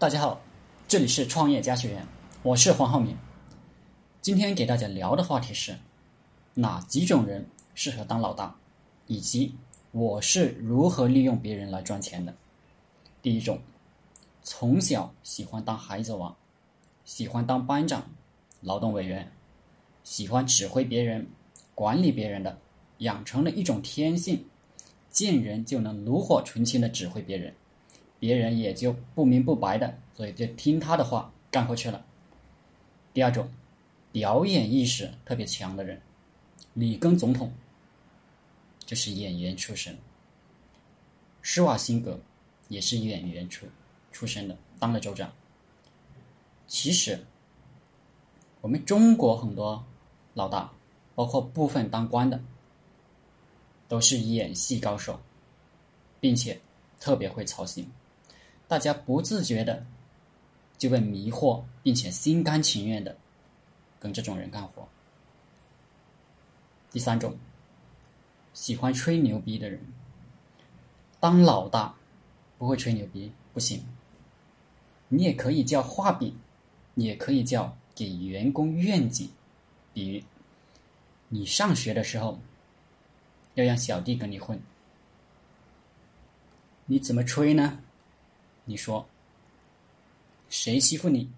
大家好，这里是创业家学院，我是黄浩明。今天给大家聊的话题是哪几种人适合当老大，以及我是如何利用别人来赚钱的。第一种，从小喜欢当孩子王，喜欢当班长、劳动委员，喜欢指挥别人、管理别人的，养成了一种天性，见人就能炉火纯青的指挥别人。别人也就不明不白的，所以就听他的话干活去了。第二种，表演意识特别强的人，里根总统就是演员出身，施瓦辛格也是演员出出身的，当了州长。其实，我们中国很多老大，包括部分当官的，都是演戏高手，并且特别会操心。大家不自觉的就被迷惑，并且心甘情愿的跟这种人干活。第三种，喜欢吹牛逼的人，当老大不会吹牛逼不行。你也可以叫画饼，也可以叫给员工愿景。比如，你上学的时候要让小弟跟你混，你怎么吹呢？你说，谁欺负你？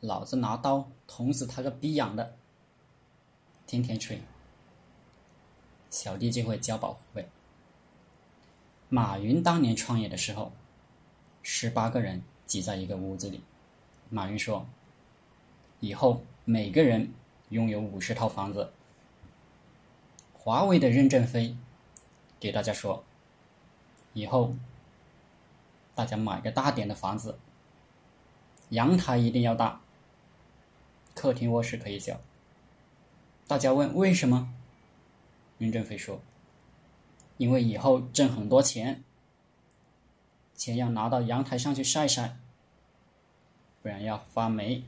老子拿刀捅死他个逼养的！天天吹，小弟就会交保护费。马云当年创业的时候，十八个人挤在一个屋子里。马云说：“以后每个人拥有五十套房子。”华为的任正非给大家说：“以后。”大家买个大点的房子，阳台一定要大，客厅卧室可以小。大家问为什么？任正非说：“因为以后挣很多钱，钱要拿到阳台上去晒晒，不然要发霉。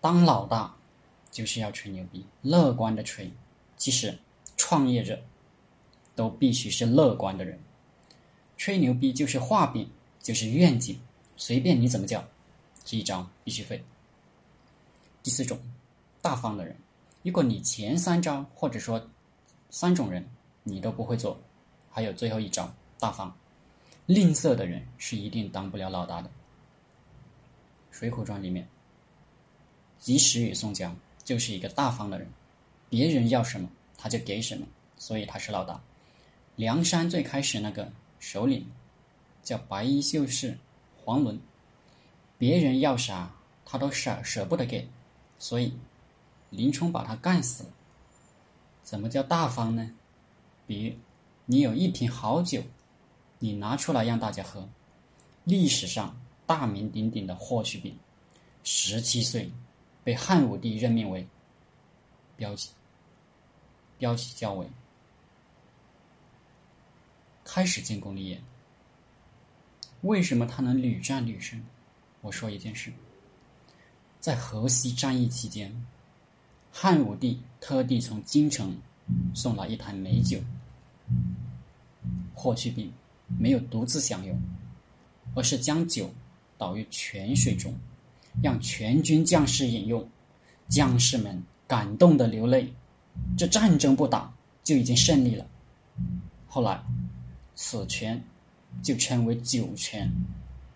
当老大就是要吹牛逼，乐观的吹。其实创业者都必须是乐观的人。”吹牛逼就是画饼，就是愿景，随便你怎么叫，这一招必须会。第四种，大方的人，如果你前三招或者说三种人你都不会做，还有最后一招大方，吝啬的人是一定当不了老大的。《水浒传》里面，及时雨宋江就是一个大方的人，别人要什么他就给什么，所以他是老大。梁山最开始那个。首领叫白衣秀士黄伦，别人要啥他都舍舍不得给，所以林冲把他干死了。怎么叫大方呢？比如你有一瓶好酒，你拿出来让大家喝。历史上大名鼎鼎的霍去病，十七岁被汉武帝任命为骠骑骠骑校尉。开始建功立业，为什么他能屡战屡胜？我说一件事，在河西战役期间，汉武帝特地从京城送来一坛美酒，霍去病没有独自享用，而是将酒倒于泉水中，让全军将士饮用，将士们感动的流泪。这战争不打就已经胜利了。后来。此泉就称为酒泉，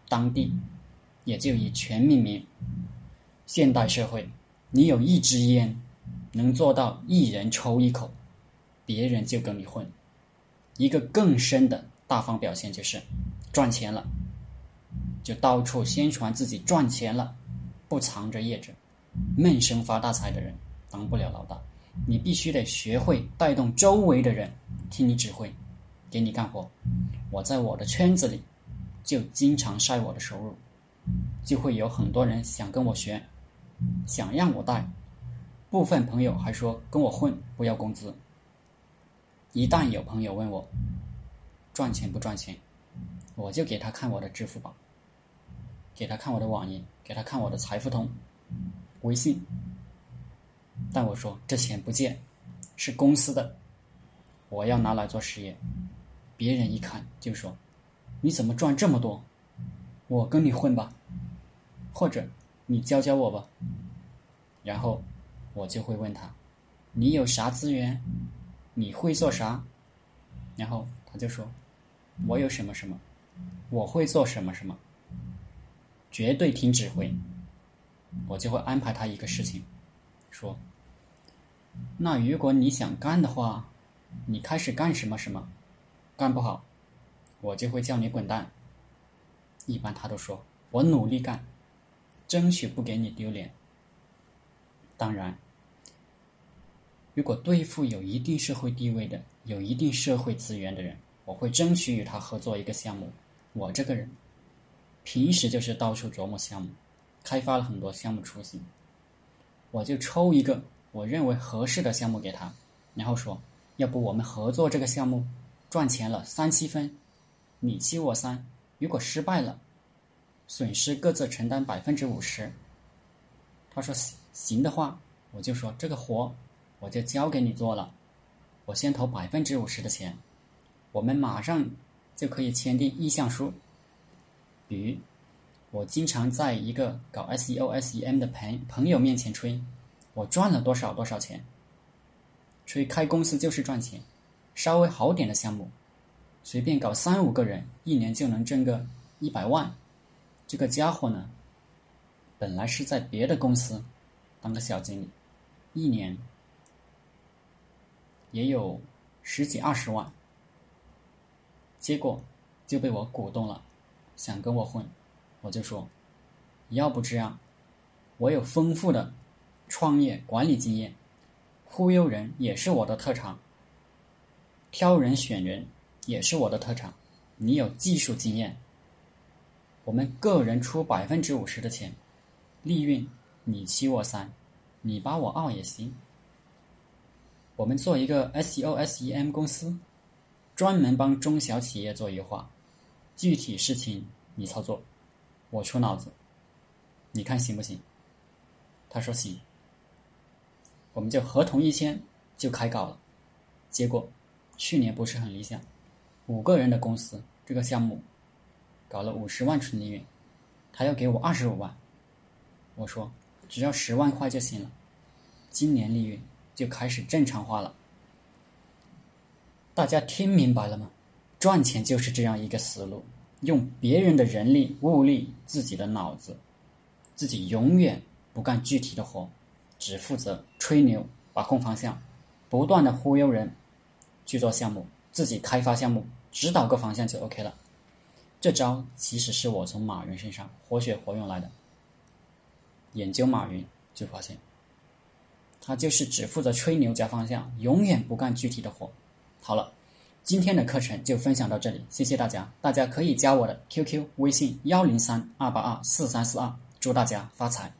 当地也就以泉命名。现代社会，你有一支烟，能做到一人抽一口，别人就跟你混。一个更深的大方表现就是赚钱了，就到处宣传自己赚钱了，不藏着掖着，闷声发大财的人当不了老大。你必须得学会带动周围的人听你指挥。给你干活，我在我的圈子里就经常晒我的收入，就会有很多人想跟我学，想让我带，部分朋友还说跟我混不要工资。一旦有朋友问我赚钱不赚钱，我就给他看我的支付宝，给他看我的网银，给他看我的财付通、微信，但我说这钱不借，是公司的，我要拿来做实业。别人一看就说：“你怎么赚这么多？”我跟你混吧，或者你教教我吧。然后我就会问他，你有啥资源？你会做啥？然后他就说，我有什么什么，我会做什么什么，绝对听指挥。我就会安排他一个事情，说，那如果你想干的话，你开始干什么什么，干不好，我就会叫你滚蛋。一般他都说我努力干，争取不给你丢脸。当然，如果对付有一定社会地位的、有一定社会资源的人，我会争取与他合作一个项目。我这个人平时就是到处琢磨项目，开发了很多项目雏形，我就抽一个我认为合适的项目给他，然后说：要不我们合作这个项目，赚钱了三七分，你七我三。如果失败了，损失各自承担百分之五十。他说行的话，我就说这个活我就交给你做了，我先投百分之五十的钱，我们马上就可以签订意向书。比如，我经常在一个搞 SEO、SEM 的朋朋友面前吹，我赚了多少多少钱，吹开公司就是赚钱，稍微好点的项目。随便搞三五个人，一年就能挣个一百万。这个家伙呢，本来是在别的公司当个小经理，一年也有十几二十万。结果就被我鼓动了，想跟我混，我就说，要不这样，我有丰富的创业管理经验，忽悠人也是我的特长，挑人选人。也是我的特长，你有技术经验，我们个人出百分之五十的钱，利润你七我三，你八我二也行。我们做一个 SEO SEM 公司，专门帮中小企业做优化，具体事情你操作，我出脑子，你看行不行？他说行，我们就合同一签就开搞了，结果去年不是很理想。五个人的公司，这个项目搞了五十万纯利润，他要给我二十五万，我说只要十万块就行了，今年利润就开始正常化了。大家听明白了吗？赚钱就是这样一个思路，用别人的人力物力，自己的脑子，自己永远不干具体的活，只负责吹牛，把控方向，不断的忽悠人去做项目，自己开发项目。指导个方向就 OK 了。这招其实是我从马云身上活学活用来的。研究马云就发现，他就是只负责吹牛加方向，永远不干具体的活。好了，今天的课程就分享到这里，谢谢大家。大家可以加我的 QQ 微信幺零三二八二四三四二，祝大家发财。